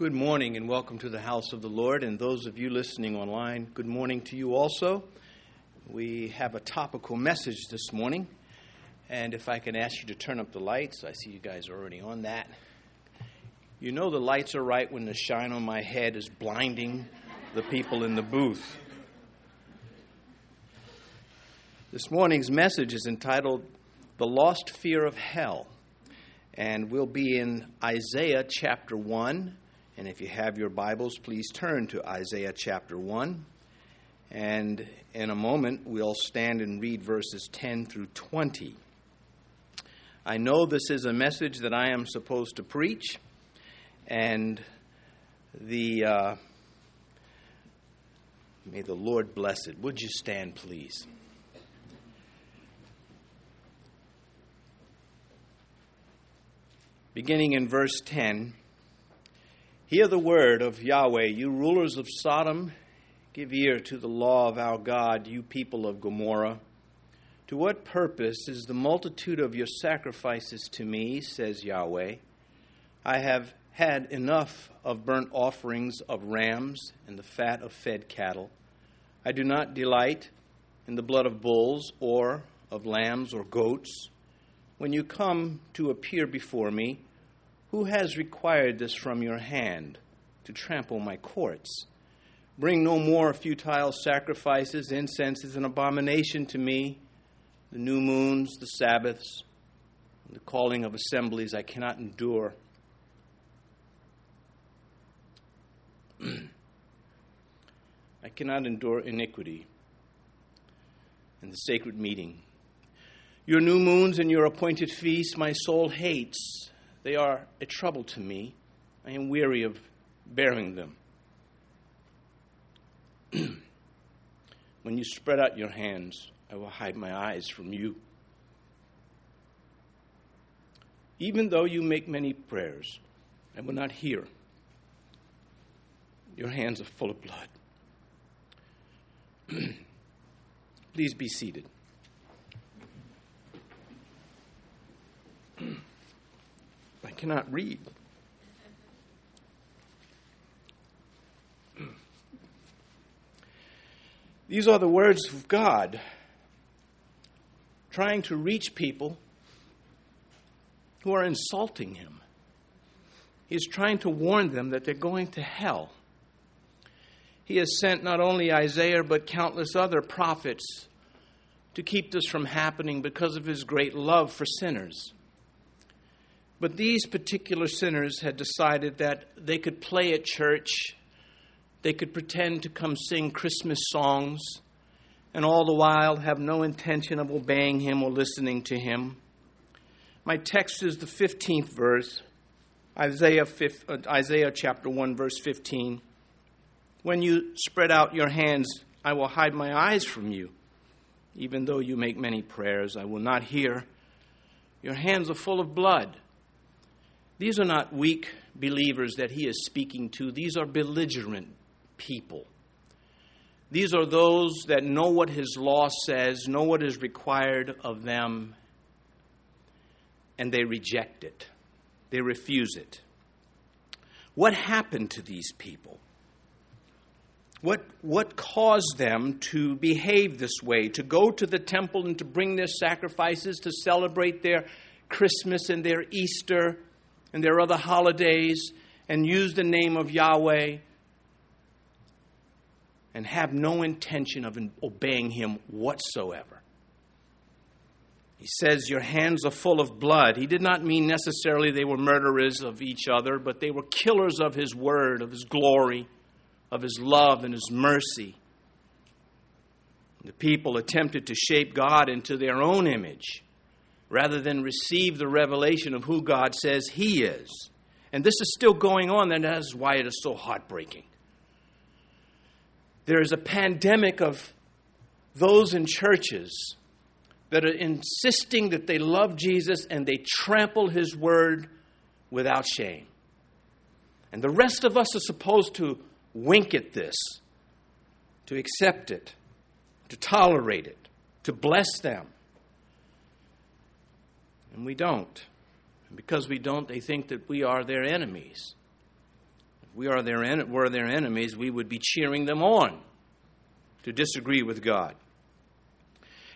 Good morning and welcome to the house of the Lord. And those of you listening online, good morning to you also. We have a topical message this morning. And if I can ask you to turn up the lights, I see you guys are already on that. You know the lights are right when the shine on my head is blinding the people in the booth. This morning's message is entitled The Lost Fear of Hell. And we'll be in Isaiah chapter 1 and if you have your Bibles, please turn to Isaiah chapter 1. And in a moment, we'll stand and read verses 10 through 20. I know this is a message that I am supposed to preach, and the uh, may the Lord bless it. Would you stand, please? Beginning in verse 10. Hear the word of Yahweh, you rulers of Sodom. Give ear to the law of our God, you people of Gomorrah. To what purpose is the multitude of your sacrifices to me, says Yahweh? I have had enough of burnt offerings of rams and the fat of fed cattle. I do not delight in the blood of bulls or of lambs or goats. When you come to appear before me, who has required this from your hand to trample my courts? Bring no more futile sacrifices. Incense is an abomination to me. The new moons, the Sabbaths, the calling of assemblies I cannot endure. I cannot endure iniquity in the sacred meeting. Your new moons and your appointed feasts my soul hates. They are a trouble to me. I am weary of bearing them. when you spread out your hands, I will hide my eyes from you. Even though you make many prayers, I will not hear. Your hands are full of blood. Please be seated. cannot read. These are the words of God trying to reach people who are insulting him. He's trying to warn them that they're going to hell. He has sent not only Isaiah, but countless other prophets to keep this from happening because of his great love for sinners. But these particular sinners had decided that they could play at church, they could pretend to come sing Christmas songs, and all the while have no intention of obeying him or listening to him. My text is the 15th verse, Isaiah, 5, uh, Isaiah chapter 1, verse 15. When you spread out your hands, I will hide my eyes from you. Even though you make many prayers, I will not hear. Your hands are full of blood. These are not weak believers that he is speaking to, these are belligerent people. These are those that know what his law says, know what is required of them, and they reject it. They refuse it. What happened to these people? What, what caused them to behave this way, to go to the temple and to bring their sacrifices, to celebrate their Christmas and their Easter and their other holidays and use the name of Yahweh and have no intention of obeying Him whatsoever. He says, Your hands are full of blood. He did not mean necessarily they were murderers of each other, but they were killers of His word, of His glory, of His love, and His mercy. The people attempted to shape God into their own image rather than receive the revelation of who God says He is. And this is still going on, and that is why it is so heartbreaking. There is a pandemic of those in churches that are insisting that they love Jesus and they trample His word without shame. And the rest of us are supposed to wink at this, to accept it, to tolerate it, to bless them. And we don't. And because we don't, they think that we are their enemies. If we are their en- were their enemies, we would be cheering them on to disagree with God.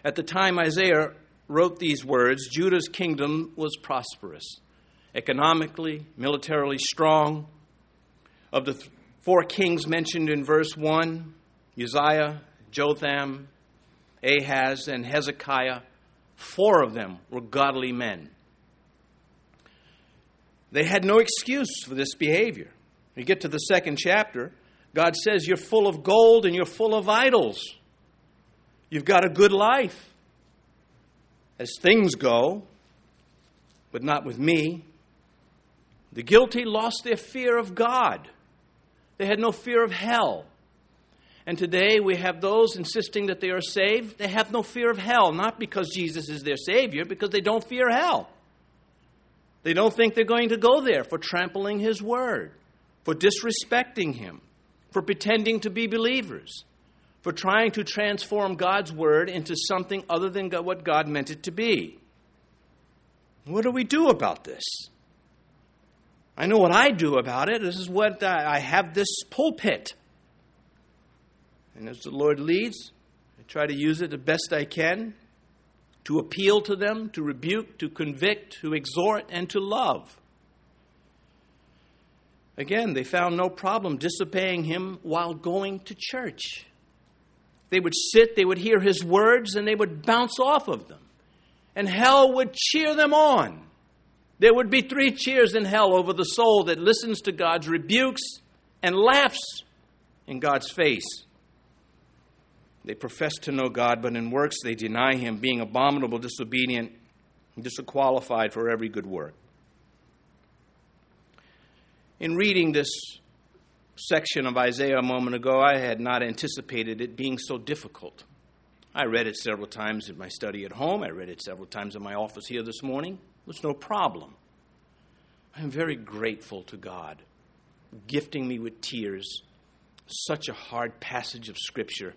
At the time Isaiah wrote these words, Judah's kingdom was prosperous, economically, militarily strong. Of the th- four kings mentioned in verse 1, Uzziah, Jotham, Ahaz, and Hezekiah, four of them were godly men. They had no excuse for this behavior. You get to the second chapter, God says, You're full of gold and you're full of idols. You've got a good life. As things go, but not with me. The guilty lost their fear of God, they had no fear of hell. And today we have those insisting that they are saved. They have no fear of hell, not because Jesus is their Savior, because they don't fear hell. They don't think they're going to go there for trampling His word, for disrespecting Him, for pretending to be believers, for trying to transform God's word into something other than what God meant it to be. What do we do about this? I know what I do about it. This is what I have this pulpit. And as the Lord leads, I try to use it the best I can to appeal to them, to rebuke, to convict, to exhort, and to love. Again, they found no problem disobeying him while going to church. They would sit, they would hear his words, and they would bounce off of them. And hell would cheer them on. There would be three cheers in hell over the soul that listens to God's rebukes and laughs in God's face. They profess to know God, but in works they deny Him, being abominable, disobedient, disqualified for every good work. In reading this section of Isaiah a moment ago, I had not anticipated it being so difficult. I read it several times in my study at home. I read it several times in my office here this morning. It was no problem. I am very grateful to God, gifting me with tears. Such a hard passage of Scripture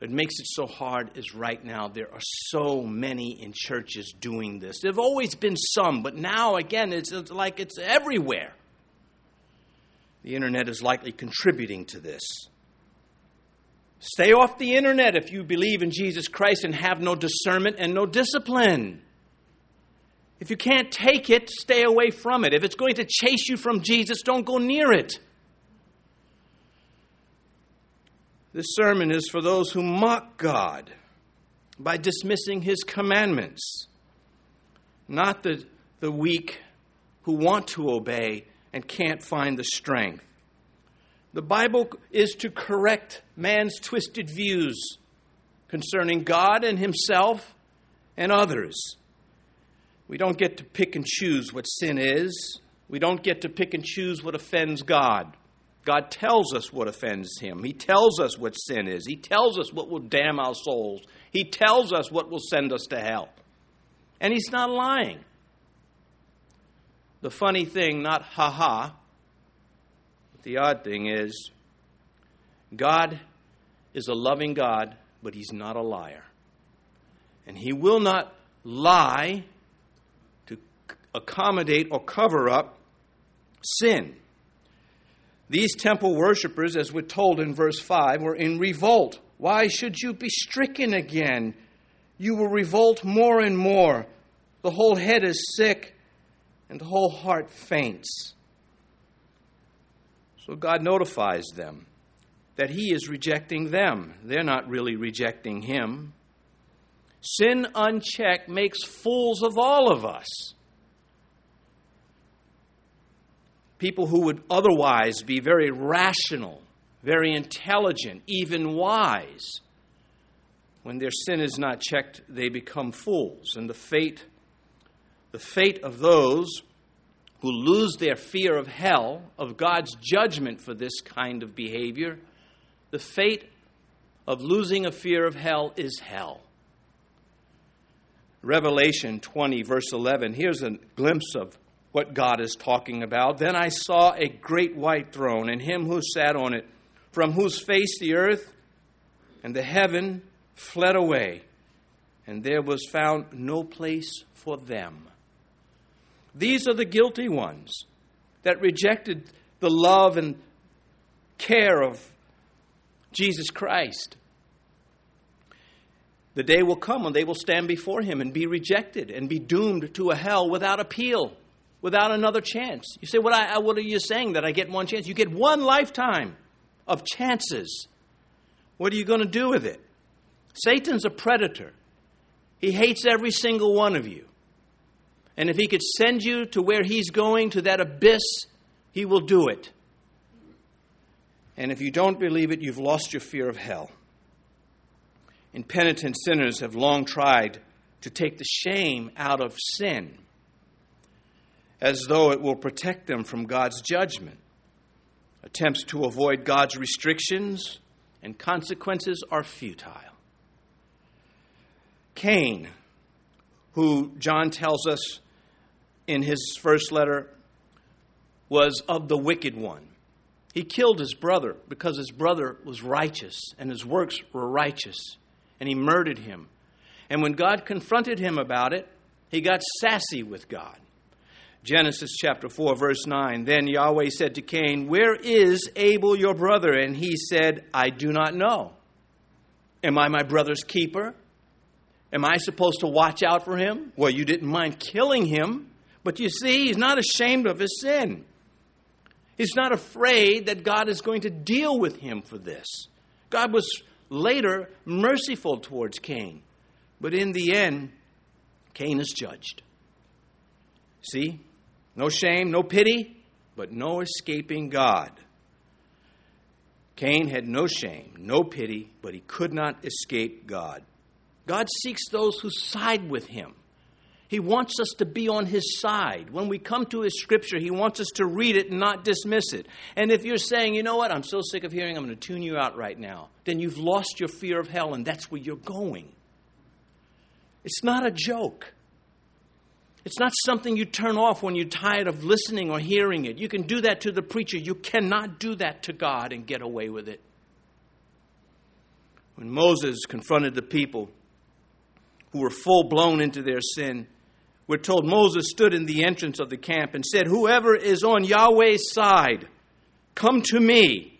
what makes it so hard is right now there are so many in churches doing this. There have always been some, but now again it's like it's everywhere. The internet is likely contributing to this. Stay off the internet if you believe in Jesus Christ and have no discernment and no discipline. If you can't take it, stay away from it. If it's going to chase you from Jesus, don't go near it. This sermon is for those who mock God by dismissing his commandments, not the, the weak who want to obey and can't find the strength. The Bible is to correct man's twisted views concerning God and himself and others. We don't get to pick and choose what sin is. We don't get to pick and choose what offends God. God tells us what offends him. He tells us what sin is. He tells us what will damn our souls. He tells us what will send us to hell. And he's not lying. The funny thing, not ha ha, but the odd thing is, God is a loving God, but he's not a liar. And he will not lie to accommodate or cover up sin. These temple worshippers, as we're told in verse 5, were in revolt. Why should you be stricken again? You will revolt more and more. The whole head is sick, and the whole heart faints. So God notifies them that He is rejecting them. They're not really rejecting Him. Sin unchecked makes fools of all of us. People who would otherwise be very rational, very intelligent, even wise. When their sin is not checked, they become fools. And the fate, the fate of those who lose their fear of hell, of God's judgment for this kind of behavior, the fate of losing a fear of hell is hell. Revelation 20, verse 11, here's a glimpse of what God is talking about. Then I saw a great white throne, and him who sat on it, from whose face the earth and the heaven fled away, and there was found no place for them. These are the guilty ones that rejected the love and care of Jesus Christ. The day will come when they will stand before him and be rejected and be doomed to a hell without appeal, without another chance. You say, what, I, what are you saying? That I get one chance? You get one lifetime of chances. What are you going to do with it? Satan's a predator. He hates every single one of you. And if he could send you to where he's going, to that abyss, he will do it. And if you don't believe it, you've lost your fear of hell. Impenitent sinners have long tried to take the shame out of sin as though it will protect them from God's judgment. Attempts to avoid God's restrictions and consequences are futile. Cain, who John tells us in his first letter was of the wicked one. He killed his brother because his brother was righteous and his works were righteous, and he murdered him. And when God confronted him about it, he got sassy with God. Genesis chapter 4, verse 9. Then Yahweh said to Cain, Where is Abel your brother? And he said, I do not know. Am I my brother's keeper? Am I supposed to watch out for him? Well, you didn't mind killing him. But you see, he's not ashamed of his sin. He's not afraid that God is going to deal with him for this. God was later merciful towards Cain. But in the end, Cain is judged. See? No shame, no pity, but no escaping God. Cain had no shame, no pity, but he could not escape God. God seeks those who side with him. He wants us to be on His side. When we come to His scripture, He wants us to read it and not dismiss it. And if you're saying, you know what, I'm so sick of hearing, I'm going to tune you out right now, then you've lost your fear of hell and that's where you're going. It's not a joke. It's not something you turn off when you're tired of listening or hearing it. You can do that to the preacher. You cannot do that to God and get away with it. When Moses confronted the people who were full blown into their sin, we're told Moses stood in the entrance of the camp and said, Whoever is on Yahweh's side, come to me.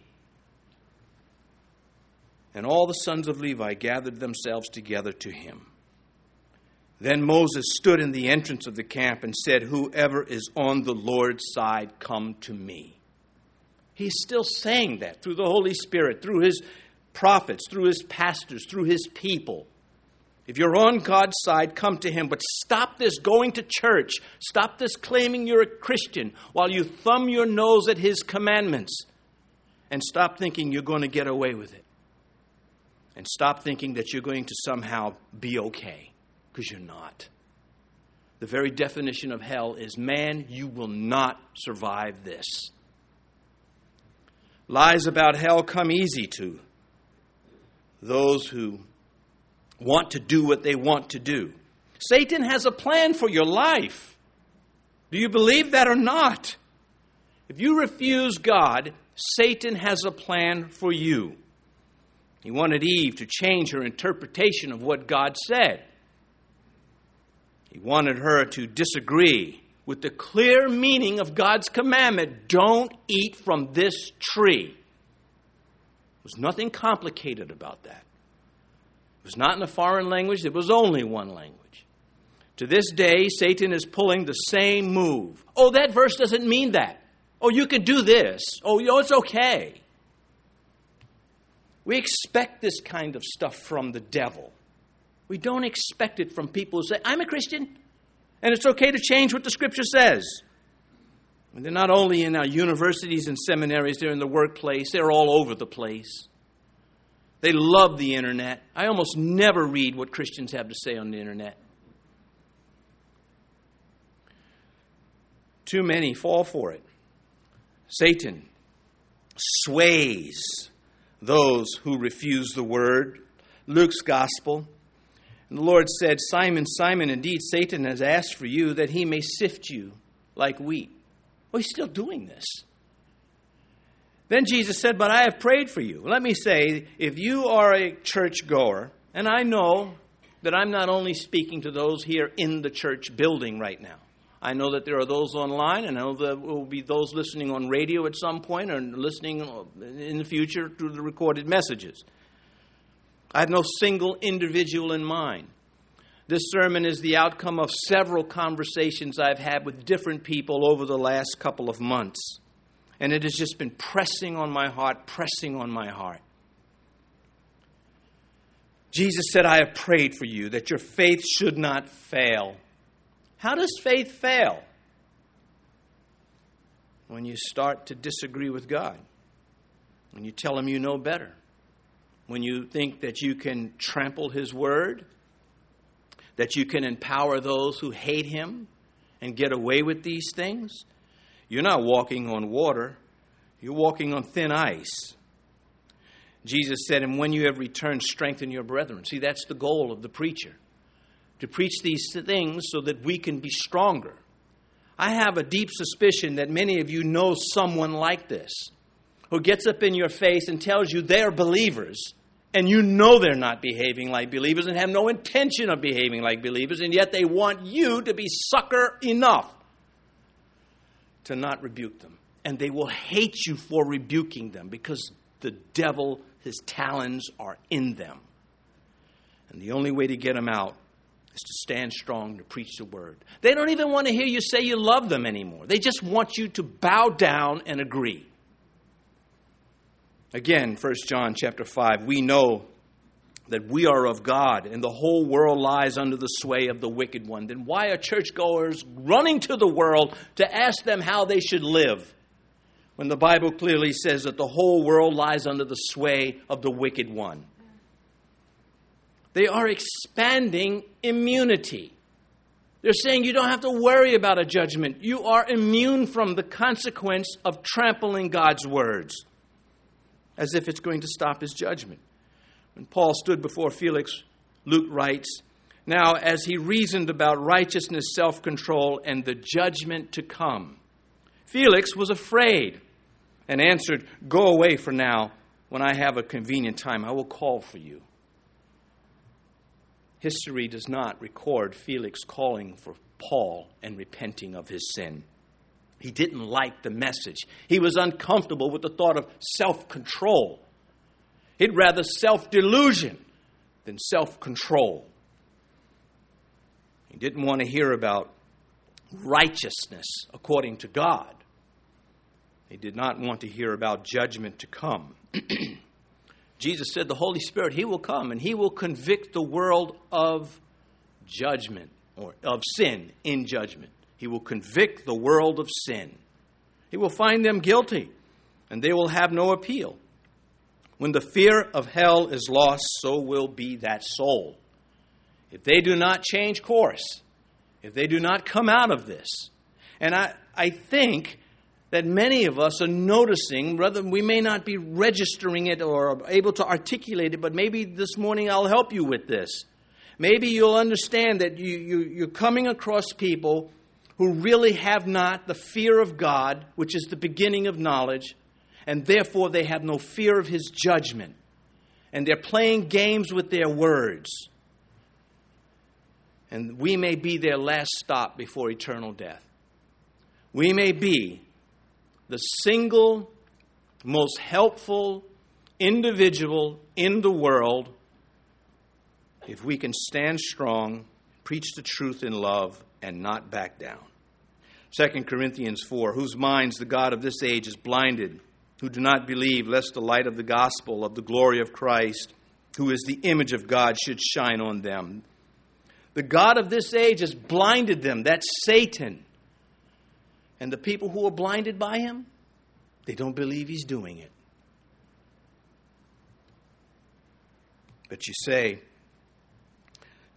And all the sons of Levi gathered themselves together to him. Then Moses stood in the entrance of the camp and said, Whoever is on the Lord's side, come to me. He's still saying that through the Holy Spirit, through his prophets, through his pastors, through his people. If you're on God's side, come to Him. But stop this going to church. Stop this claiming you're a Christian while you thumb your nose at His commandments. And stop thinking you're going to get away with it. And stop thinking that you're going to somehow be okay, because you're not. The very definition of hell is man, you will not survive this. Lies about hell come easy to those who want to do what they want to do. Satan has a plan for your life. Do you believe that or not? If you refuse God, Satan has a plan for you. He wanted Eve to change her interpretation of what God said. He wanted her to disagree with the clear meaning of God's commandment don't eat from this tree. There was nothing complicated about that. It was not in a foreign language, it was only one language. To this day, Satan is pulling the same move. Oh, that verse doesn't mean that. Oh, you could do this. Oh, it's okay. We expect this kind of stuff from the devil. We don't expect it from people who say, I'm a Christian, and it's okay to change what the scripture says. And they're not only in our universities and seminaries, they're in the workplace, they're all over the place. They love the internet. I almost never read what Christians have to say on the internet. Too many fall for it. Satan sways those who refuse the word. Luke's gospel. And the Lord said, Simon, Simon, indeed Satan has asked for you that he may sift you like wheat. Well, he's still doing this. Then Jesus said, But I have prayed for you. Let me say, if you are a church goer, and I know that I'm not only speaking to those here in the church building right now, I know that there are those online, and I know there will be those listening on radio at some point or listening in the future through the recorded messages. I have no single individual in mind. This sermon is the outcome of several conversations I've had with different people over the last couple of months. And it has just been pressing on my heart, pressing on my heart. Jesus said, I have prayed for you that your faith should not fail. How does faith fail? When you start to disagree with God, when you tell Him you know better, when you think that you can trample His word, that you can empower those who hate Him and get away with these things. You're not walking on water, you're walking on thin ice. Jesus said, And when you have returned, strengthen your brethren. See, that's the goal of the preacher to preach these things so that we can be stronger. I have a deep suspicion that many of you know someone like this who gets up in your face and tells you they're believers, and you know they're not behaving like believers and have no intention of behaving like believers, and yet they want you to be sucker enough to not rebuke them. And they will hate you for rebuking them because the devil, his talons are in them. And the only way to get them out is to stand strong to preach the word. They don't even want to hear you say you love them anymore. They just want you to bow down and agree. Again, 1 John chapter 5, we know that we are of God and the whole world lies under the sway of the wicked one. Then why are churchgoers running to the world to ask them how they should live? When the Bible clearly says that the whole world lies under the sway of the wicked one. They are expanding immunity. They're saying you don't have to worry about a judgment. You are immune from the consequence of trampling God's words, as if it's going to stop his judgment. When Paul stood before Felix, Luke writes, Now, as he reasoned about righteousness, self control, and the judgment to come, Felix was afraid and answered, Go away for now. When I have a convenient time, I will call for you. History does not record Felix calling for Paul and repenting of his sin. He didn't like the message. He was uncomfortable with the thought of self control. He'd rather self delusion than self control. He didn't want to hear about righteousness according to God. He did not want to hear about judgment to come. Jesus said, The Holy Spirit, He will come and He will convict the world of judgment or of sin in judgment. He will convict the world of sin. He will find them guilty and they will have no appeal. When the fear of hell is lost, so will be that soul. If they do not change course, if they do not come out of this, and I, I think that many of us are noticing, rather we may not be registering it or able to articulate it, but maybe this morning I'll help you with this. Maybe you'll understand that you, you, you're coming across people who really have not the fear of God, which is the beginning of knowledge, and therefore they have no fear of His judgment. And they're playing games with their words. And we may be their last stop before eternal death. We may be the single most helpful individual in the world if we can stand strong, preach the truth in love, and not back down. 2 Corinthians 4 Whose minds the God of this age is blinded, who do not believe, lest the light of the gospel of the glory of Christ, who is the image of God, should shine on them. The God of this age has blinded them. That's Satan. And the people who are blinded by him, they don't believe he's doing it. But you say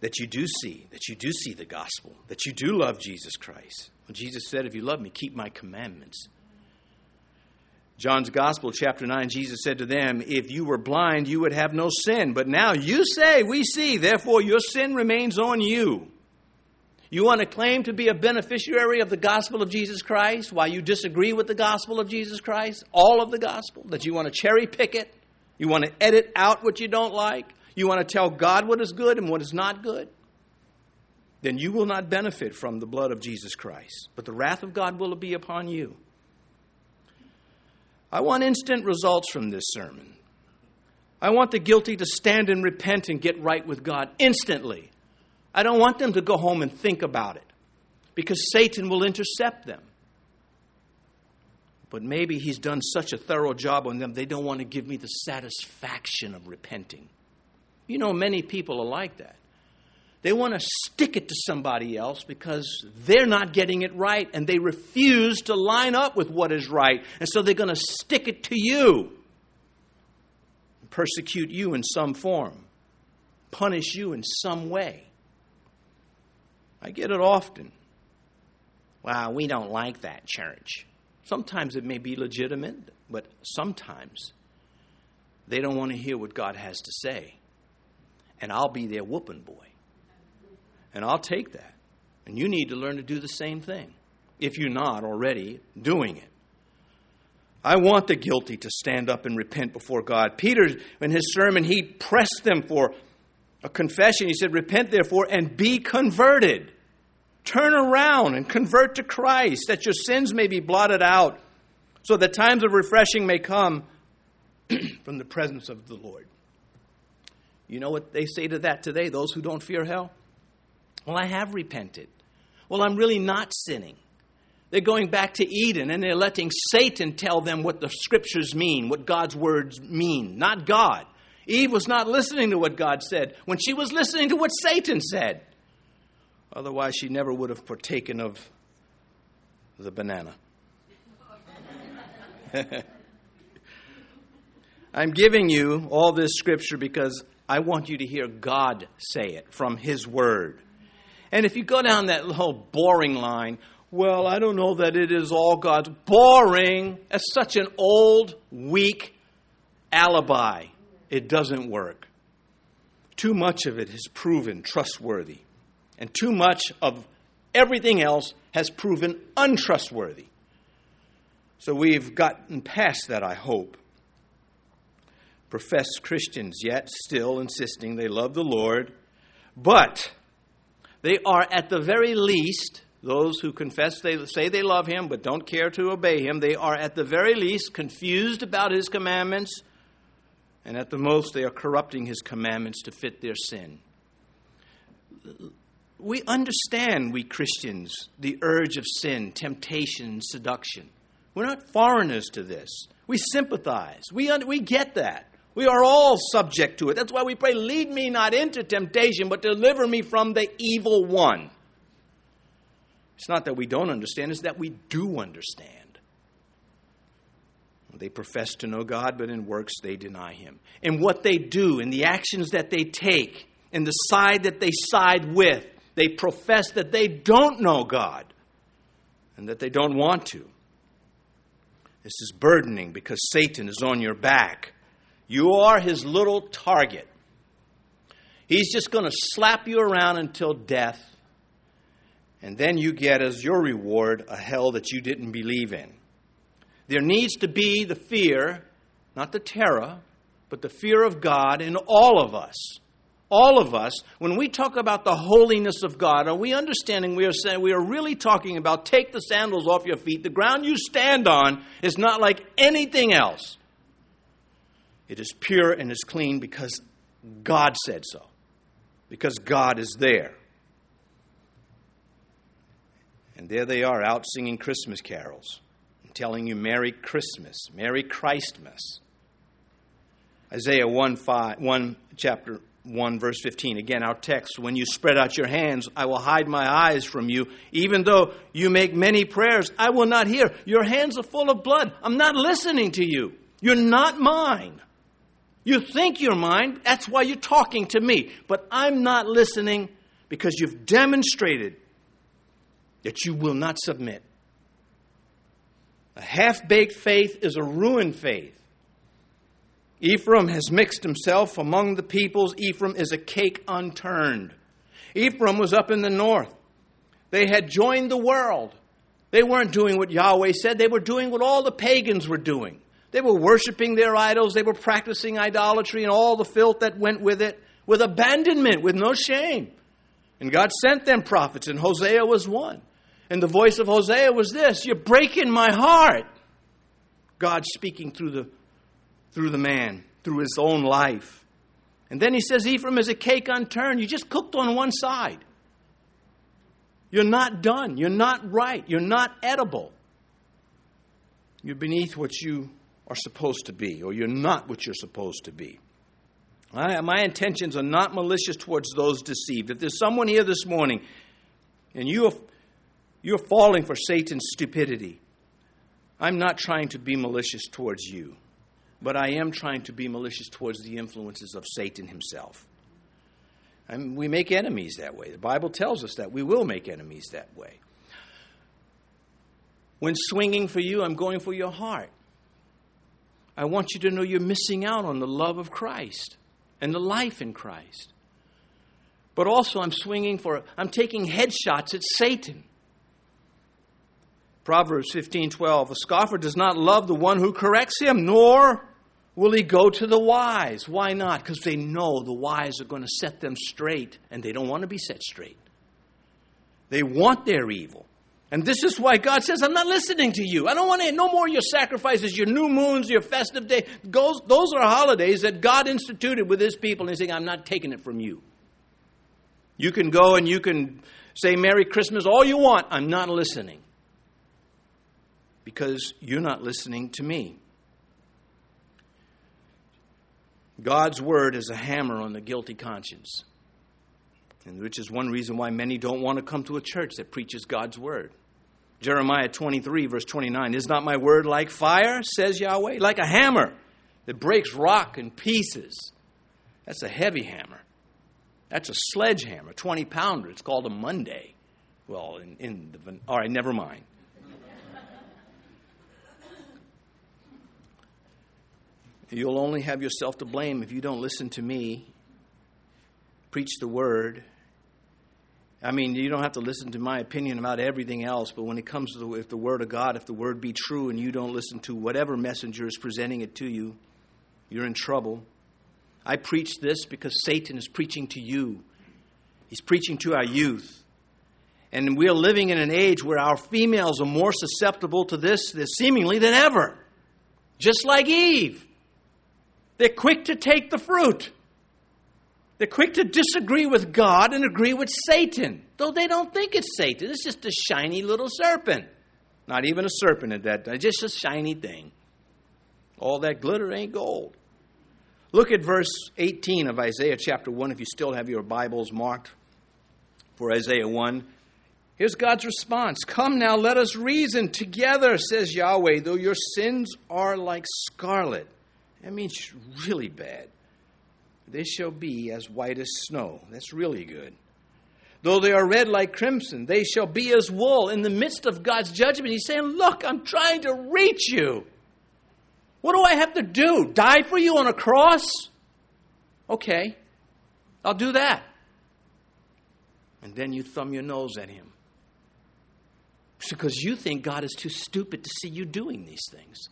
that you do see, that you do see the gospel, that you do love Jesus Christ. When Jesus said, If you love me, keep my commandments. John's Gospel, chapter 9, Jesus said to them, If you were blind, you would have no sin. But now you say, We see, therefore your sin remains on you. You want to claim to be a beneficiary of the gospel of Jesus Christ while you disagree with the gospel of Jesus Christ, all of the gospel, that you want to cherry pick it, you want to edit out what you don't like, you want to tell God what is good and what is not good. Then you will not benefit from the blood of Jesus Christ, but the wrath of God will be upon you. I want instant results from this sermon. I want the guilty to stand and repent and get right with God instantly. I don't want them to go home and think about it because Satan will intercept them. But maybe he's done such a thorough job on them, they don't want to give me the satisfaction of repenting. You know, many people are like that. They want to stick it to somebody else because they're not getting it right and they refuse to line up with what is right. And so they're going to stick it to you, persecute you in some form, punish you in some way. I get it often. Well, we don't like that church. Sometimes it may be legitimate, but sometimes they don't want to hear what God has to say. And I'll be their whooping boy. And I'll take that. And you need to learn to do the same thing if you're not already doing it. I want the guilty to stand up and repent before God. Peter, in his sermon, he pressed them for a confession. He said, Repent therefore and be converted. Turn around and convert to Christ, that your sins may be blotted out, so that times of refreshing may come from the presence of the Lord. You know what they say to that today, those who don't fear hell? Well, I have repented. Well, I'm really not sinning. They're going back to Eden and they're letting Satan tell them what the scriptures mean, what God's words mean, not God. Eve was not listening to what God said when she was listening to what Satan said. Otherwise, she never would have partaken of the banana. I'm giving you all this scripture because I want you to hear God say it from His Word. And if you go down that whole boring line, well, I don't know that it is all God's. Boring as such an old, weak alibi. It doesn't work. Too much of it has proven trustworthy, and too much of everything else has proven untrustworthy. So we've gotten past that, I hope. Professed Christians yet still insisting they love the Lord, but they are at the very least, those who confess they say they love him but don't care to obey him, they are at the very least confused about his commandments, and at the most they are corrupting his commandments to fit their sin. We understand, we Christians, the urge of sin, temptation, seduction. We're not foreigners to this. We sympathize. We, we get that. We are all subject to it. That's why we pray, lead me not into temptation, but deliver me from the evil one. It's not that we don't understand, it's that we do understand. They profess to know God, but in works they deny Him. In what they do, in the actions that they take, in the side that they side with, they profess that they don't know God and that they don't want to. This is burdening because Satan is on your back you are his little target. He's just going to slap you around until death, and then you get as your reward a hell that you didn't believe in. There needs to be the fear, not the terror, but the fear of God in all of us. All of us, when we talk about the holiness of God, are we understanding we are saying we are really talking about take the sandals off your feet? The ground you stand on is not like anything else. It is pure and is clean because God said so, because God is there. And there they are out singing Christmas carols and telling you Merry Christmas, Merry Christmas. Isaiah 1, 5, 1 chapter 1 verse 15 again our text when you spread out your hands i will hide my eyes from you. Even though you make many prayers i will not hear. Your hands are full of blood. I'm not listening to you. You're not mine you think you're mine, that's why you're talking to me. But I'm not listening because you've demonstrated that you will not submit. A half baked faith is a ruined faith. Ephraim has mixed himself among the peoples. Ephraim is a cake unturned. Ephraim was up in the north. They had joined the world. They weren't doing what Yahweh said, they were doing what all the pagans were doing. They were worshiping their idols, they were practicing idolatry and all the filth that went with it, with abandonment, with no shame. And God sent them prophets, and Hosea was one. And the voice of Hosea was this You're breaking my heart. God speaking through the, through the man, through his own life. And then he says, Ephraim is a cake unturned. You just cooked on one side. You're not done. You're not right. You're not edible. You're beneath what you are supposed to be, or you're not what you're supposed to be. I, my intentions are not malicious towards those deceived. If there's someone here this morning and you are, you're falling for Satan's stupidity, I'm not trying to be malicious towards you, but I am trying to be malicious towards the influences of Satan himself. Mean, we make enemies that way. The Bible tells us that we will make enemies that way. When swinging for you, I'm going for your heart. I want you to know you're missing out on the love of Christ and the life in Christ. But also, I'm swinging for, I'm taking headshots at Satan. Proverbs 15 12. A scoffer does not love the one who corrects him, nor will he go to the wise. Why not? Because they know the wise are going to set them straight, and they don't want to be set straight. They want their evil. And this is why God says, I'm not listening to you. I don't want to, no more your sacrifices, your new moons, your festive day. Those, those are holidays that God instituted with his people. And he's saying, I'm not taking it from you. You can go and you can say Merry Christmas all you want. I'm not listening. Because you're not listening to me. God's word is a hammer on the guilty conscience and which is one reason why many don't want to come to a church that preaches God's word. Jeremiah 23, verse 29 Is not my word like fire, says Yahweh? Like a hammer that breaks rock in pieces. That's a heavy hammer. That's a sledgehammer, 20 pounder. It's called a Monday. Well, in, in the. All right, never mind. You'll only have yourself to blame if you don't listen to me, preach the word, I mean, you don't have to listen to my opinion about everything else, but when it comes to the, if the Word of God, if the Word be true and you don't listen to whatever messenger is presenting it to you, you're in trouble. I preach this because Satan is preaching to you, he's preaching to our youth. And we're living in an age where our females are more susceptible to this, this seemingly than ever. Just like Eve. They're quick to take the fruit. They're quick to disagree with God and agree with Satan, though they don't think it's Satan. It's just a shiny little serpent. Not even a serpent at that time, just a shiny thing. All that glitter ain't gold. Look at verse 18 of Isaiah chapter 1 if you still have your Bibles marked for Isaiah 1. Here's God's response Come now, let us reason together, says Yahweh, though your sins are like scarlet. That means really bad they shall be as white as snow. That's really good. Though they are red like crimson, they shall be as wool. In the midst of God's judgment, He's saying, Look, I'm trying to reach you. What do I have to do? Die for you on a cross? Okay, I'll do that. And then you thumb your nose at Him. Because you think God is too stupid to see you doing these things.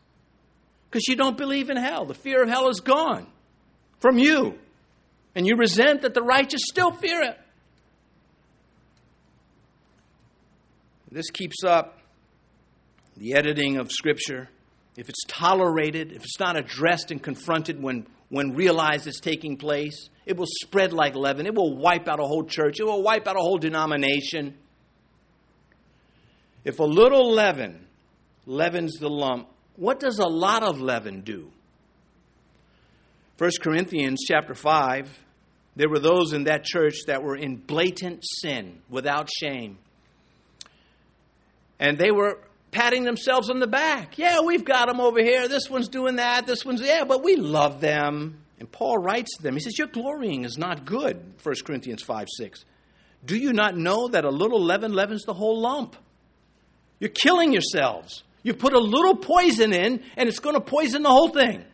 Because you don't believe in hell. The fear of hell is gone from you. And you resent that the righteous still fear it. This keeps up the editing of Scripture. If it's tolerated, if it's not addressed and confronted when, when realized it's taking place, it will spread like leaven. It will wipe out a whole church. It will wipe out a whole denomination. If a little leaven leavens the lump, what does a lot of leaven do? 1 Corinthians chapter 5, there were those in that church that were in blatant sin without shame. And they were patting themselves on the back. Yeah, we've got them over here. This one's doing that. This one's, yeah, but we love them. And Paul writes to them, he says, Your glorying is not good, 1 Corinthians 5 6. Do you not know that a little leaven leavens the whole lump? You're killing yourselves. You put a little poison in, and it's going to poison the whole thing.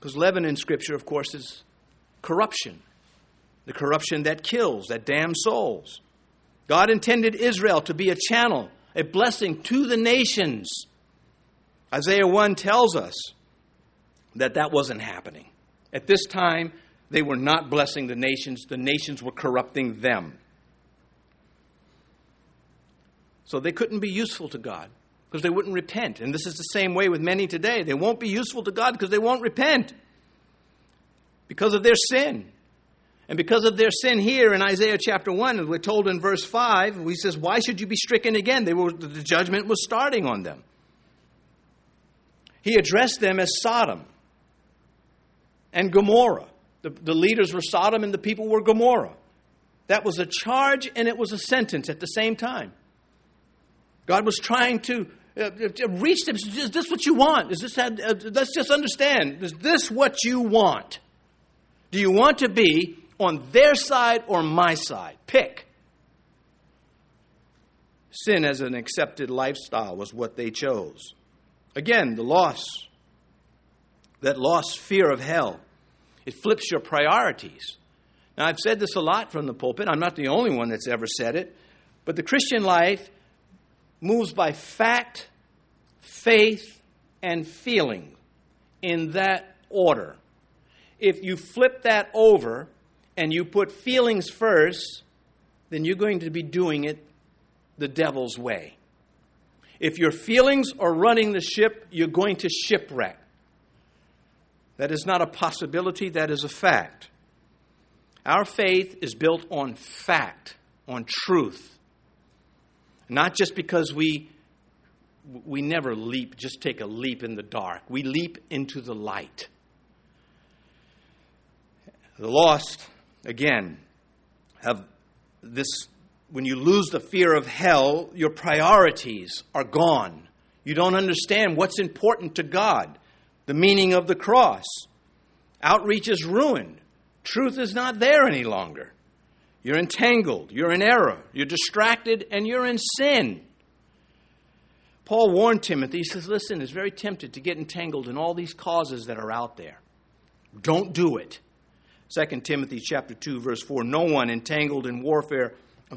Because leaven in Scripture, of course, is corruption. The corruption that kills, that damns souls. God intended Israel to be a channel, a blessing to the nations. Isaiah 1 tells us that that wasn't happening. At this time, They were not blessing the nations, the nations were corrupting them. So they couldn't be useful to God because they wouldn't repent. And this is the same way with many today. They won't be useful to God because they won't repent because of their sin. And because of their sin here in Isaiah chapter 1, we're told in verse 5, he says, Why should you be stricken again? They were, the judgment was starting on them. He addressed them as Sodom and Gomorrah. The, the leaders were Sodom and the people were Gomorrah. That was a charge and it was a sentence at the same time. God was trying to uh, reach them. Is this what you want? Is this, uh, let's just understand. Is this what you want? Do you want to be on their side or my side? Pick. Sin as an accepted lifestyle was what they chose. Again, the loss, that lost fear of hell, it flips your priorities. Now, I've said this a lot from the pulpit. I'm not the only one that's ever said it. But the Christian life moves by fact, faith, and feeling in that order. If you flip that over and you put feelings first, then you're going to be doing it the devil's way. If your feelings are running the ship, you're going to shipwreck. That is not a possibility, that is a fact. Our faith is built on fact, on truth. Not just because we we never leap, just take a leap in the dark. We leap into the light. The lost, again, have this when you lose the fear of hell, your priorities are gone. You don't understand what's important to God, the meaning of the cross. Outreach is ruined. Truth is not there any longer. You're entangled, you're in error, you're distracted, and you're in sin. Paul warned Timothy, he says, Listen, it's very tempted to get entangled in all these causes that are out there. Don't do it. 2 Timothy chapter 2, verse 4 No one entangled in warfare,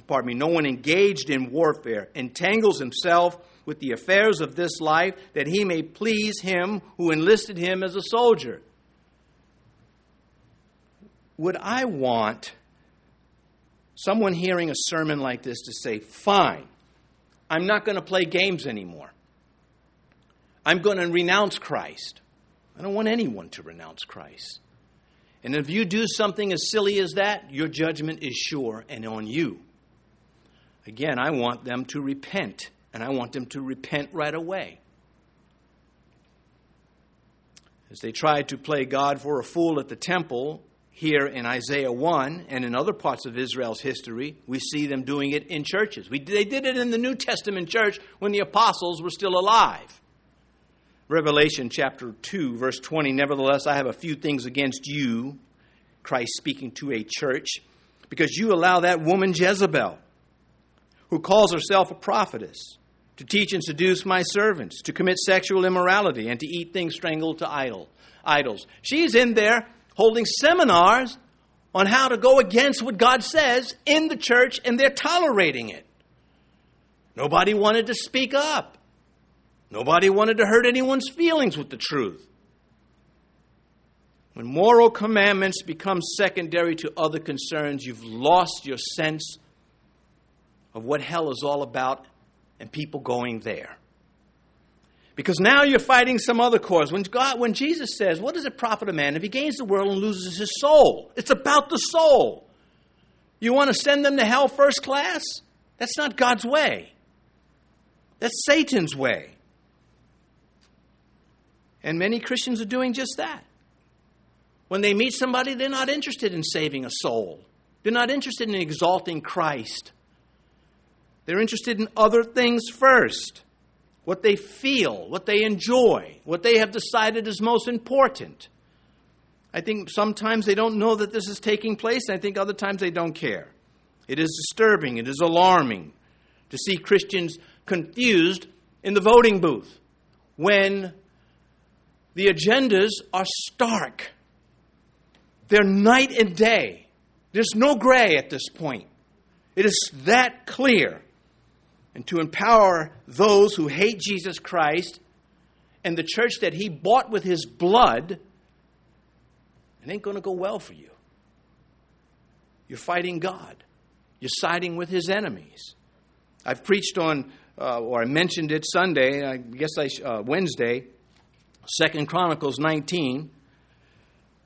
pardon me, no one engaged in warfare entangles himself with the affairs of this life that he may please him who enlisted him as a soldier. Would I want someone hearing a sermon like this to say, Fine, I'm not going to play games anymore. I'm going to renounce Christ. I don't want anyone to renounce Christ. And if you do something as silly as that, your judgment is sure and on you. Again, I want them to repent, and I want them to repent right away. As they tried to play God for a fool at the temple, here in Isaiah 1 and in other parts of Israel's history, we see them doing it in churches. We, they did it in the New Testament church when the apostles were still alive. Revelation chapter 2, verse 20 Nevertheless, I have a few things against you, Christ speaking to a church, because you allow that woman Jezebel, who calls herself a prophetess, to teach and seduce my servants, to commit sexual immorality, and to eat things strangled to idol, idols. She's in there holding seminars on how to go against what God says in the church, and they're tolerating it. Nobody wanted to speak up. Nobody wanted to hurt anyone's feelings with the truth. When moral commandments become secondary to other concerns, you've lost your sense of what hell is all about and people going there. Because now you're fighting some other cause. When God, when Jesus says, "What does it profit a man if he gains the world and loses his soul?" It's about the soul. You want to send them to hell first class? That's not God's way. That's Satan's way. And many Christians are doing just that. When they meet somebody, they're not interested in saving a soul. They're not interested in exalting Christ. They're interested in other things first what they feel, what they enjoy, what they have decided is most important. I think sometimes they don't know that this is taking place, I think other times they don't care. It is disturbing, it is alarming to see Christians confused in the voting booth when the agendas are stark. They're night and day. There's no gray at this point. It is that clear and to empower those who hate Jesus Christ and the church that he bought with his blood, it ain't going to go well for you. you're fighting God. You're siding with his enemies. I've preached on, uh, or I mentioned it Sunday, I guess I, uh, Wednesday, Second Chronicles 19,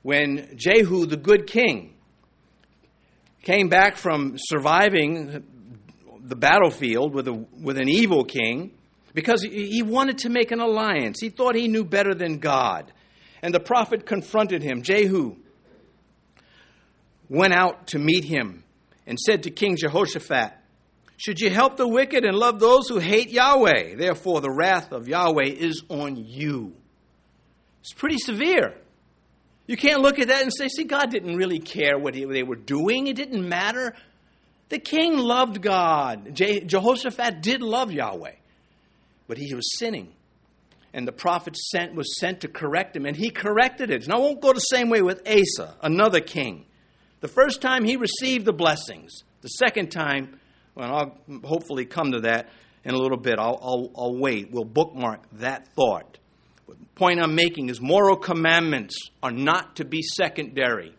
when Jehu, the good king, came back from surviving the battlefield with, a, with an evil king because he wanted to make an alliance. He thought he knew better than God. And the prophet confronted him. Jehu went out to meet him and said to King Jehoshaphat, Should you help the wicked and love those who hate Yahweh? Therefore, the wrath of Yahweh is on you. It's pretty severe. You can't look at that and say, see, God didn't really care what they were doing. It didn't matter. The king loved God. Jehoshaphat did love Yahweh, but he was sinning. And the prophet sent, was sent to correct him, and he corrected it. Now, I won't go the same way with Asa, another king. The first time he received the blessings. The second time, well, I'll hopefully come to that in a little bit. I'll, I'll, I'll wait. We'll bookmark that thought But The point I'm making is moral commandments are not to be secondary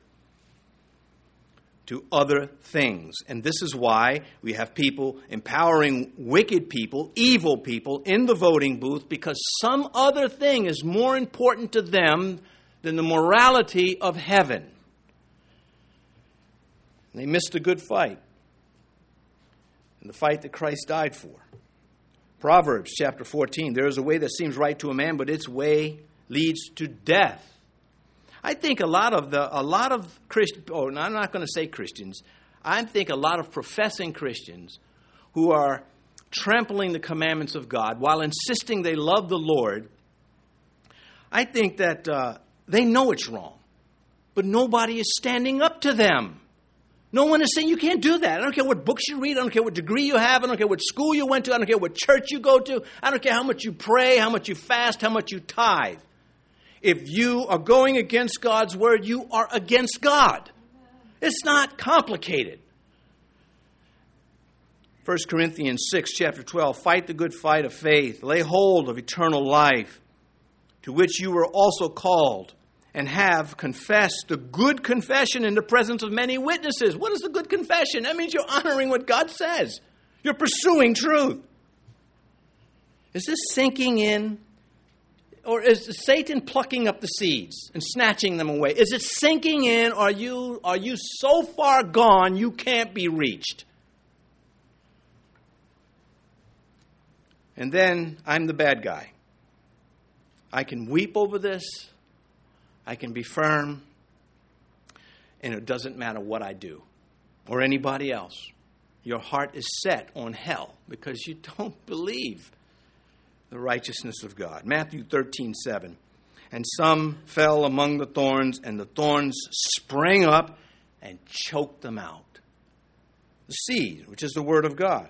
to other things. And this is why we have people empowering wicked people, evil people, in the voting booth because some other thing is more important to them than the morality of heaven. They missed a good fight, and the fight that Christ died for. Proverbs chapter 14 there is a way that seems right to a man, but its way leads to death. I think a lot of the a lot of Christians, oh, I'm not going to say Christians. I think a lot of professing Christians who are trampling the commandments of God while insisting they love the Lord. I think that uh, they know it's wrong, but nobody is standing up to them. No one is saying you can't do that. I don't care what books you read. I don't care what degree you have. I don't care what school you went to. I don't care what church you go to. I don't care how much you pray, how much you fast, how much you tithe. If you are going against God's word, you are against God. It's not complicated. 1 Corinthians 6, chapter 12 Fight the good fight of faith, lay hold of eternal life, to which you were also called and have confessed the good confession in the presence of many witnesses. What is the good confession? That means you're honoring what God says, you're pursuing truth. Is this sinking in? Or is Satan plucking up the seeds and snatching them away? Is it sinking in? Are you, are you so far gone you can't be reached? And then I'm the bad guy. I can weep over this. I can be firm, and it doesn't matter what I do or anybody else. Your heart is set on hell because you don't believe the righteousness of God. Matthew 13, 7. And some fell among the thorns, and the thorns sprang up and choked them out. The seed, which is the Word of God,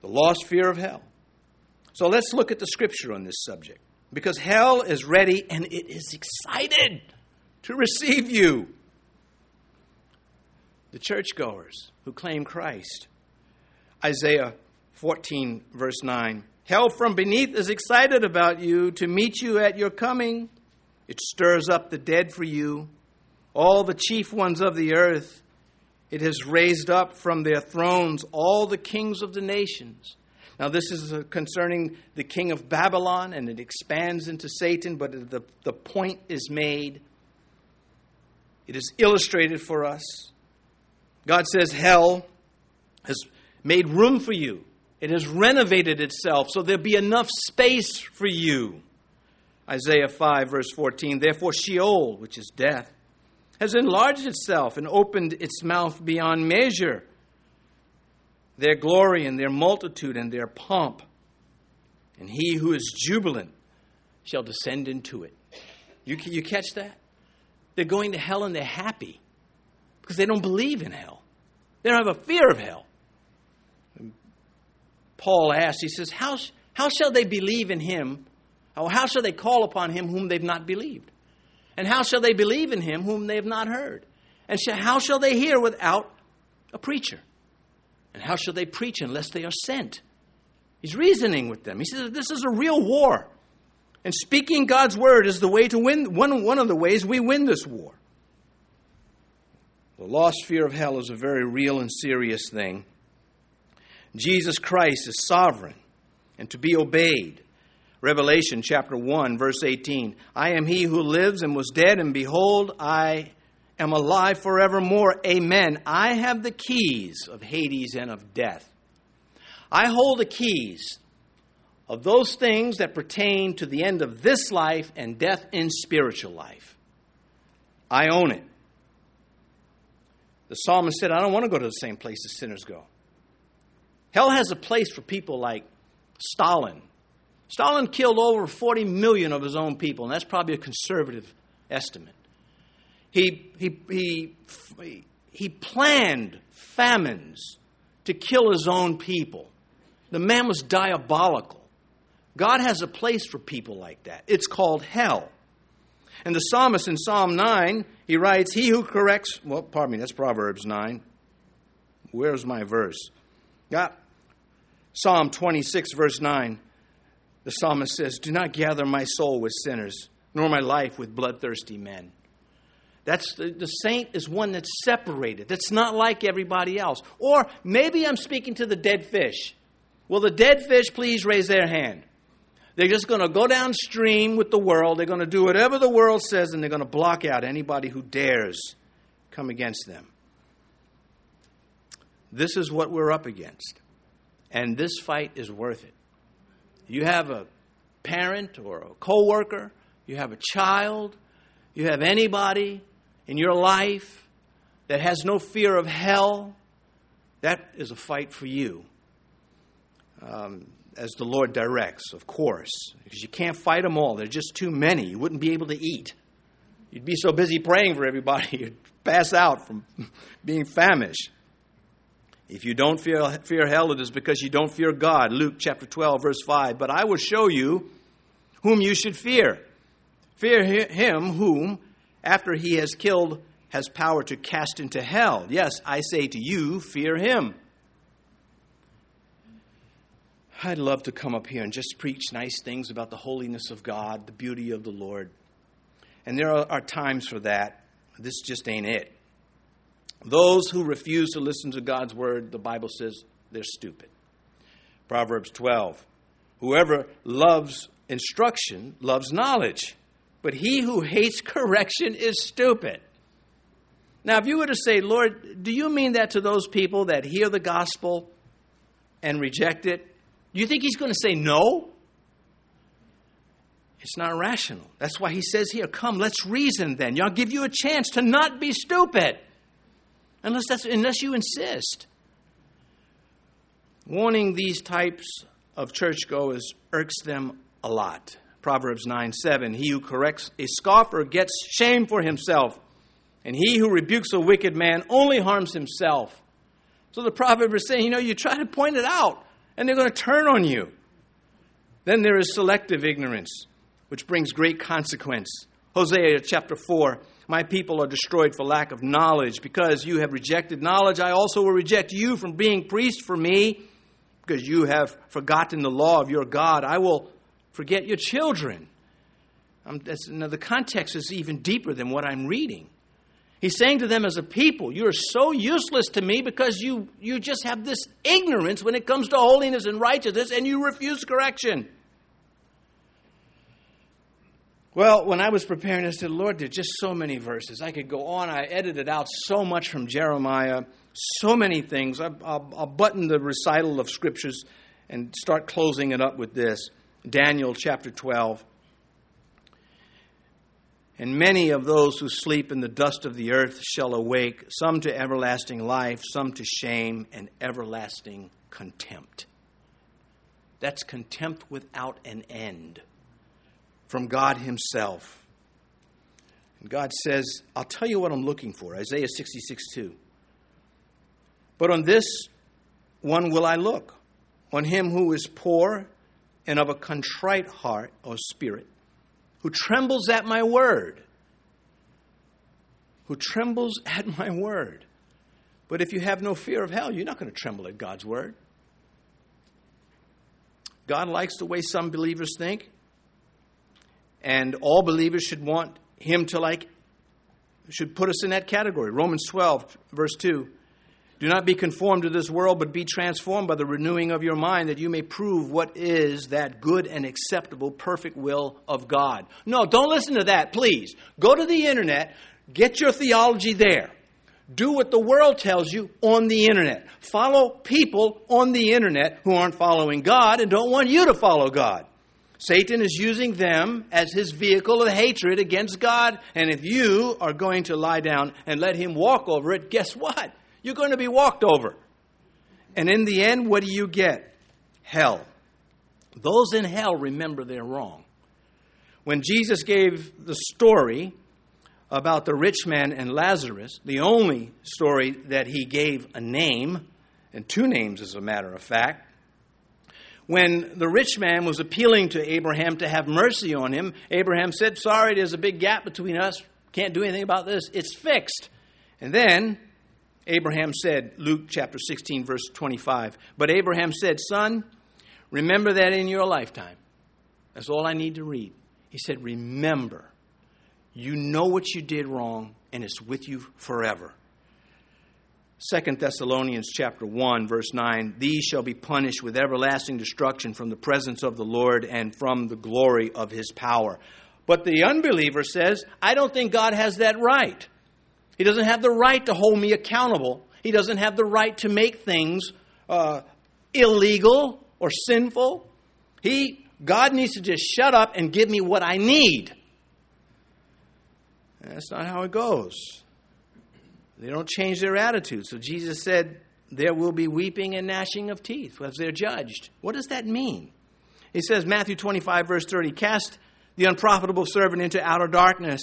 the lost fear of hell. So let's look at the scripture on this subject because hell is ready and it is excited to receive you. The churchgoers who claim Christ. Isaiah 14, verse 9. Hell from beneath is excited about you to meet you at your coming. It stirs up the dead for you, all the chief ones of the earth. It has raised up from their thrones all the kings of the nations. Now, this is uh, concerning the king of Babylon, and it expands into Satan, but the, the point is made. It is illustrated for us. God says hell has made room for you, it has renovated itself so there'll be enough space for you. Isaiah 5, verse 14. Therefore, Sheol, which is death, has enlarged itself and opened its mouth beyond measure their glory and their multitude and their pomp. And he who is jubilant shall descend into it. You, you catch that? They're going to hell and they're happy because they don't believe in hell. They don't have a fear of hell. Paul asks, he says, how, how shall they believe in him? How shall they call upon him whom they've not believed? And how shall they believe in him whom they have not heard? And how shall they hear without a preacher? And how shall they preach unless they are sent? He's reasoning with them. He says, This is a real war. And speaking God's word is the way to win, one, one of the ways we win this war. The lost fear of hell is a very real and serious thing. Jesus Christ is sovereign and to be obeyed. Revelation chapter 1, verse 18 I am he who lives and was dead, and behold, I am alive forevermore. Amen. I have the keys of Hades and of death. I hold the keys of those things that pertain to the end of this life and death in spiritual life. I own it. The psalmist said, I don't want to go to the same place as sinners go. Hell has a place for people like Stalin. Stalin killed over 40 million of his own people, and that's probably a conservative estimate. He, he, he, he planned famines to kill his own people. The man was diabolical. God has a place for people like that. It's called hell. And the psalmist in Psalm 9, he writes, He who corrects, well, pardon me, that's Proverbs 9. Where's my verse? Yeah. Psalm 26, verse 9. The psalmist says, Do not gather my soul with sinners, nor my life with bloodthirsty men. That's the, the saint is one that's separated, that's not like everybody else. Or maybe I'm speaking to the dead fish. Will the dead fish please raise their hand? They're just going to go downstream with the world. They're going to do whatever the world says, and they're going to block out anybody who dares come against them. This is what we're up against. And this fight is worth it. You have a parent or a coworker, you have a child, you have anybody in your life that has no fear of hell, that is a fight for you. Um, as the Lord directs, of course, because you can't fight them all. There are just too many. You wouldn't be able to eat. You'd be so busy praying for everybody, you'd pass out from being famished. If you don't fear, fear hell, it is because you don't fear God. Luke chapter 12, verse 5. But I will show you whom you should fear. Fear him whom, after he has killed, has power to cast into hell. Yes, I say to you, fear him. I'd love to come up here and just preach nice things about the holiness of God, the beauty of the Lord. And there are, are times for that. This just ain't it. Those who refuse to listen to God's word, the Bible says they're stupid. Proverbs 12 Whoever loves instruction loves knowledge, but he who hates correction is stupid. Now, if you were to say, Lord, do you mean that to those people that hear the gospel and reject it? Do you think he's going to say no? It's not rational. That's why he says here, come, let's reason then. I'll give you a chance to not be stupid. Unless, that's, unless you insist. Warning these types of churchgoers irks them a lot. Proverbs 9 7. He who corrects a scoffer gets shame for himself, and he who rebukes a wicked man only harms himself. So the proverb is saying, you know, you try to point it out and they're going to turn on you. Then there is selective ignorance, which brings great consequence. Hosea chapter 4 My people are destroyed for lack of knowledge. Because you have rejected knowledge, I also will reject you from being priest for me. Because you have forgotten the law of your God, I will forget your children. Um, now, the context is even deeper than what I'm reading. He's saying to them as a people, You are so useless to me because you, you just have this ignorance when it comes to holiness and righteousness, and you refuse correction. Well, when I was preparing, I said, Lord, there are just so many verses. I could go on. I edited out so much from Jeremiah, so many things. I'll, I'll, I'll button the recital of scriptures and start closing it up with this Daniel chapter 12. And many of those who sleep in the dust of the earth shall awake, some to everlasting life, some to shame and everlasting contempt. That's contempt without an end from God Himself. And God says, I'll tell you what I'm looking for. Isaiah 66 2. But on this one will I look, on him who is poor and of a contrite heart or spirit who trembles at my word. Who trembles at my word. But if you have no fear of hell, you're not going to tremble at God's word. God likes the way some believers think, and all believers should want Him to like should put us in that category. Romans 12, verse 2. Do not be conformed to this world, but be transformed by the renewing of your mind, that you may prove what is that good and acceptable, perfect will of God. No, don't listen to that, please. Go to the internet, get your theology there. Do what the world tells you on the internet. Follow people on the internet who aren't following God and don't want you to follow God. Satan is using them as his vehicle of hatred against God. And if you are going to lie down and let him walk over it, guess what? You're going to be walked over. And in the end, what do you get? Hell. Those in hell remember they're wrong. When Jesus gave the story about the rich man and Lazarus, the only story that he gave a name, and two names as a matter of fact, when the rich man was appealing to Abraham to have mercy on him, Abraham said, Sorry, there's a big gap between us. Can't do anything about this. It's fixed. And then Abraham said, Luke chapter 16, verse 25, But Abraham said, Son, remember that in your lifetime. That's all I need to read. He said, Remember, you know what you did wrong, and it's with you forever. Second Thessalonians chapter 1 verse 9 these shall be punished with everlasting destruction from the presence of the Lord and from the glory of his power. But the unbeliever says, I don't think God has that right. He doesn't have the right to hold me accountable. He doesn't have the right to make things uh, illegal or sinful. He God needs to just shut up and give me what I need. that's not how it goes. They don't change their attitude. So Jesus said, There will be weeping and gnashing of teeth as they're judged. What does that mean? He says, Matthew 25, verse 30, Cast the unprofitable servant into outer darkness.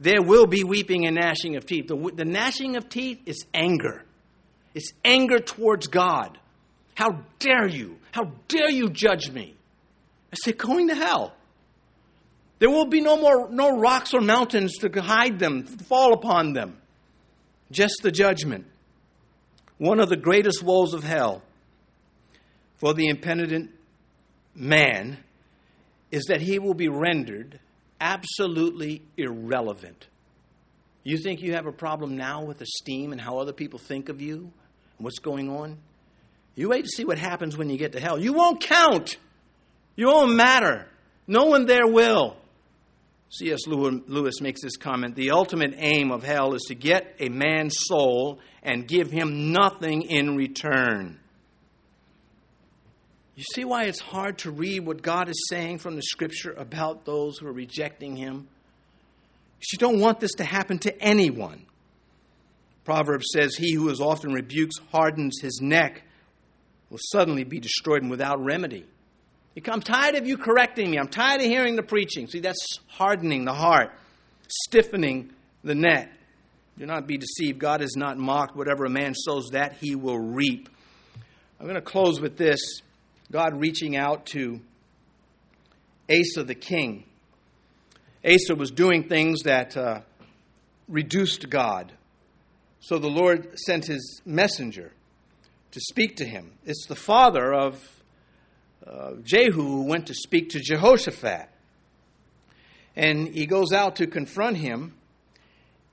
There will be weeping and gnashing of teeth. The, the gnashing of teeth is anger, it's anger towards God. How dare you? How dare you judge me? I say, going to hell. There will be no more no rocks or mountains to hide them, fall upon them just the judgment. One of the greatest woes of hell for the impenitent man is that he will be rendered absolutely irrelevant. You think you have a problem now with esteem and how other people think of you and what's going on? You wait to see what happens when you get to hell. You won't count. You won't matter. No one there will. C.S. Lewis makes this comment The ultimate aim of hell is to get a man's soul and give him nothing in return. You see why it's hard to read what God is saying from the scripture about those who are rejecting him? You don't want this to happen to anyone. Proverbs says, He who is often rebukes hardens his neck will suddenly be destroyed and without remedy. I'm tired of you correcting me. I'm tired of hearing the preaching. See, that's hardening the heart, stiffening the neck. Do not be deceived. God is not mocked. Whatever a man sows, that he will reap. I'm going to close with this God reaching out to Asa the king. Asa was doing things that uh, reduced God. So the Lord sent his messenger to speak to him. It's the father of uh, Jehu went to speak to Jehoshaphat. And he goes out to confront him,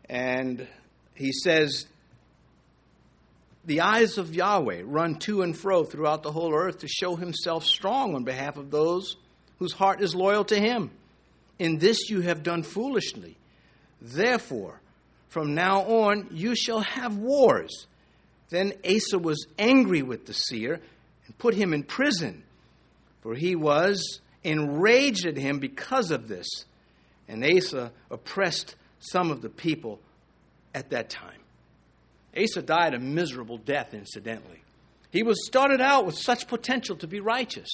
and he says, The eyes of Yahweh run to and fro throughout the whole earth to show himself strong on behalf of those whose heart is loyal to him. In this you have done foolishly. Therefore, from now on you shall have wars. Then Asa was angry with the seer and put him in prison for he was enraged at him because of this. And Asa oppressed some of the people at that time. Asa died a miserable death, incidentally. He was started out with such potential to be righteous,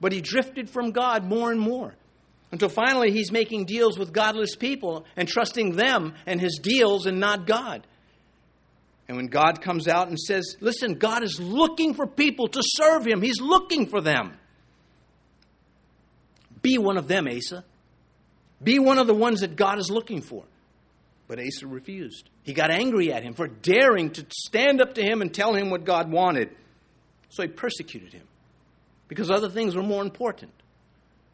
but he drifted from God more and more until finally he's making deals with godless people and trusting them and his deals and not God. And when God comes out and says, Listen, God is looking for people to serve him, he's looking for them. Be one of them, Asa. Be one of the ones that God is looking for. But Asa refused. He got angry at him for daring to stand up to him and tell him what God wanted. So he persecuted him because other things were more important.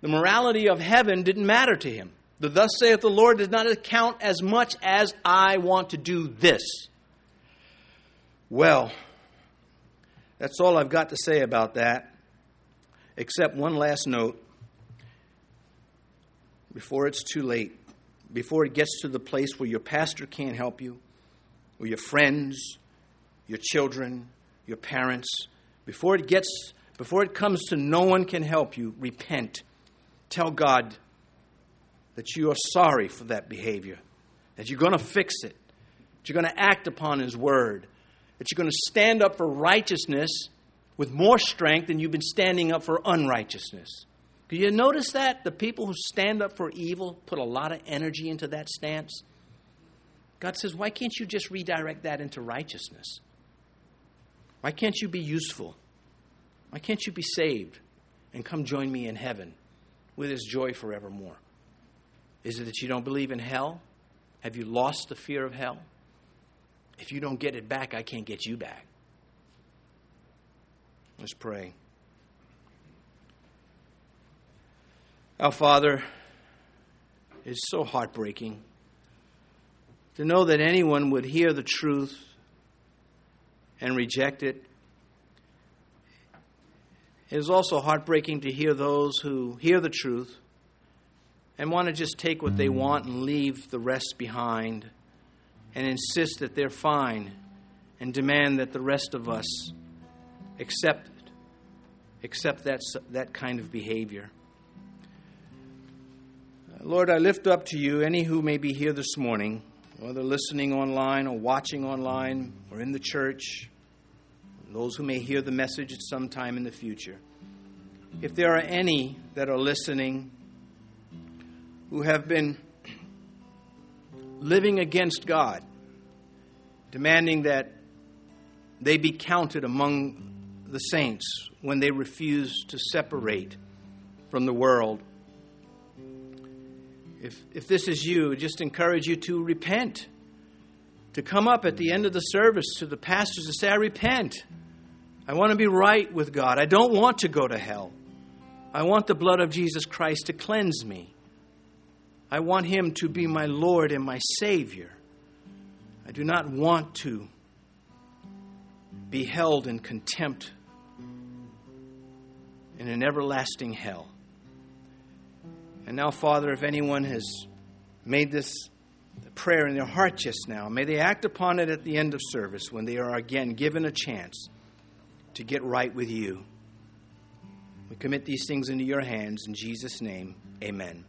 The morality of heaven didn't matter to him. The thus saith the Lord does not account as much as I want to do this. Well, that's all I've got to say about that, except one last note before it's too late, before it gets to the place where your pastor can't help you, or your friends, your children, your parents, before it gets before it comes to no one can help you, repent. Tell God that you are sorry for that behavior, that you're going to fix it, that you're going to act upon His word, that you're going to stand up for righteousness with more strength than you've been standing up for unrighteousness. Do you notice that? The people who stand up for evil put a lot of energy into that stance. God says, why can't you just redirect that into righteousness? Why can't you be useful? Why can't you be saved and come join me in heaven with his joy forevermore? Is it that you don't believe in hell? Have you lost the fear of hell? If you don't get it back, I can't get you back. Let's pray. Our Father, it's so heartbreaking to know that anyone would hear the truth and reject it it is also heartbreaking to hear those who hear the truth and want to just take what they want and leave the rest behind and insist that they're fine and demand that the rest of us accept accept that, that kind of behavior. Lord, I lift up to you any who may be here this morning, whether listening online or watching online or in the church those who may hear the message at some time in the future. If there are any that are listening who have been living against God, demanding that they be counted among the saints when they refuse to separate from the world. If, if this is you, just encourage you to repent, to come up at the end of the service to the pastors and say, I repent. I want to be right with God. I don't want to go to hell. I want the blood of Jesus Christ to cleanse me. I want Him to be my Lord and my Savior. I do not want to be held in contempt in an everlasting hell. And now, Father, if anyone has made this prayer in their heart just now, may they act upon it at the end of service when they are again given a chance to get right with you. We commit these things into your hands. In Jesus' name, amen.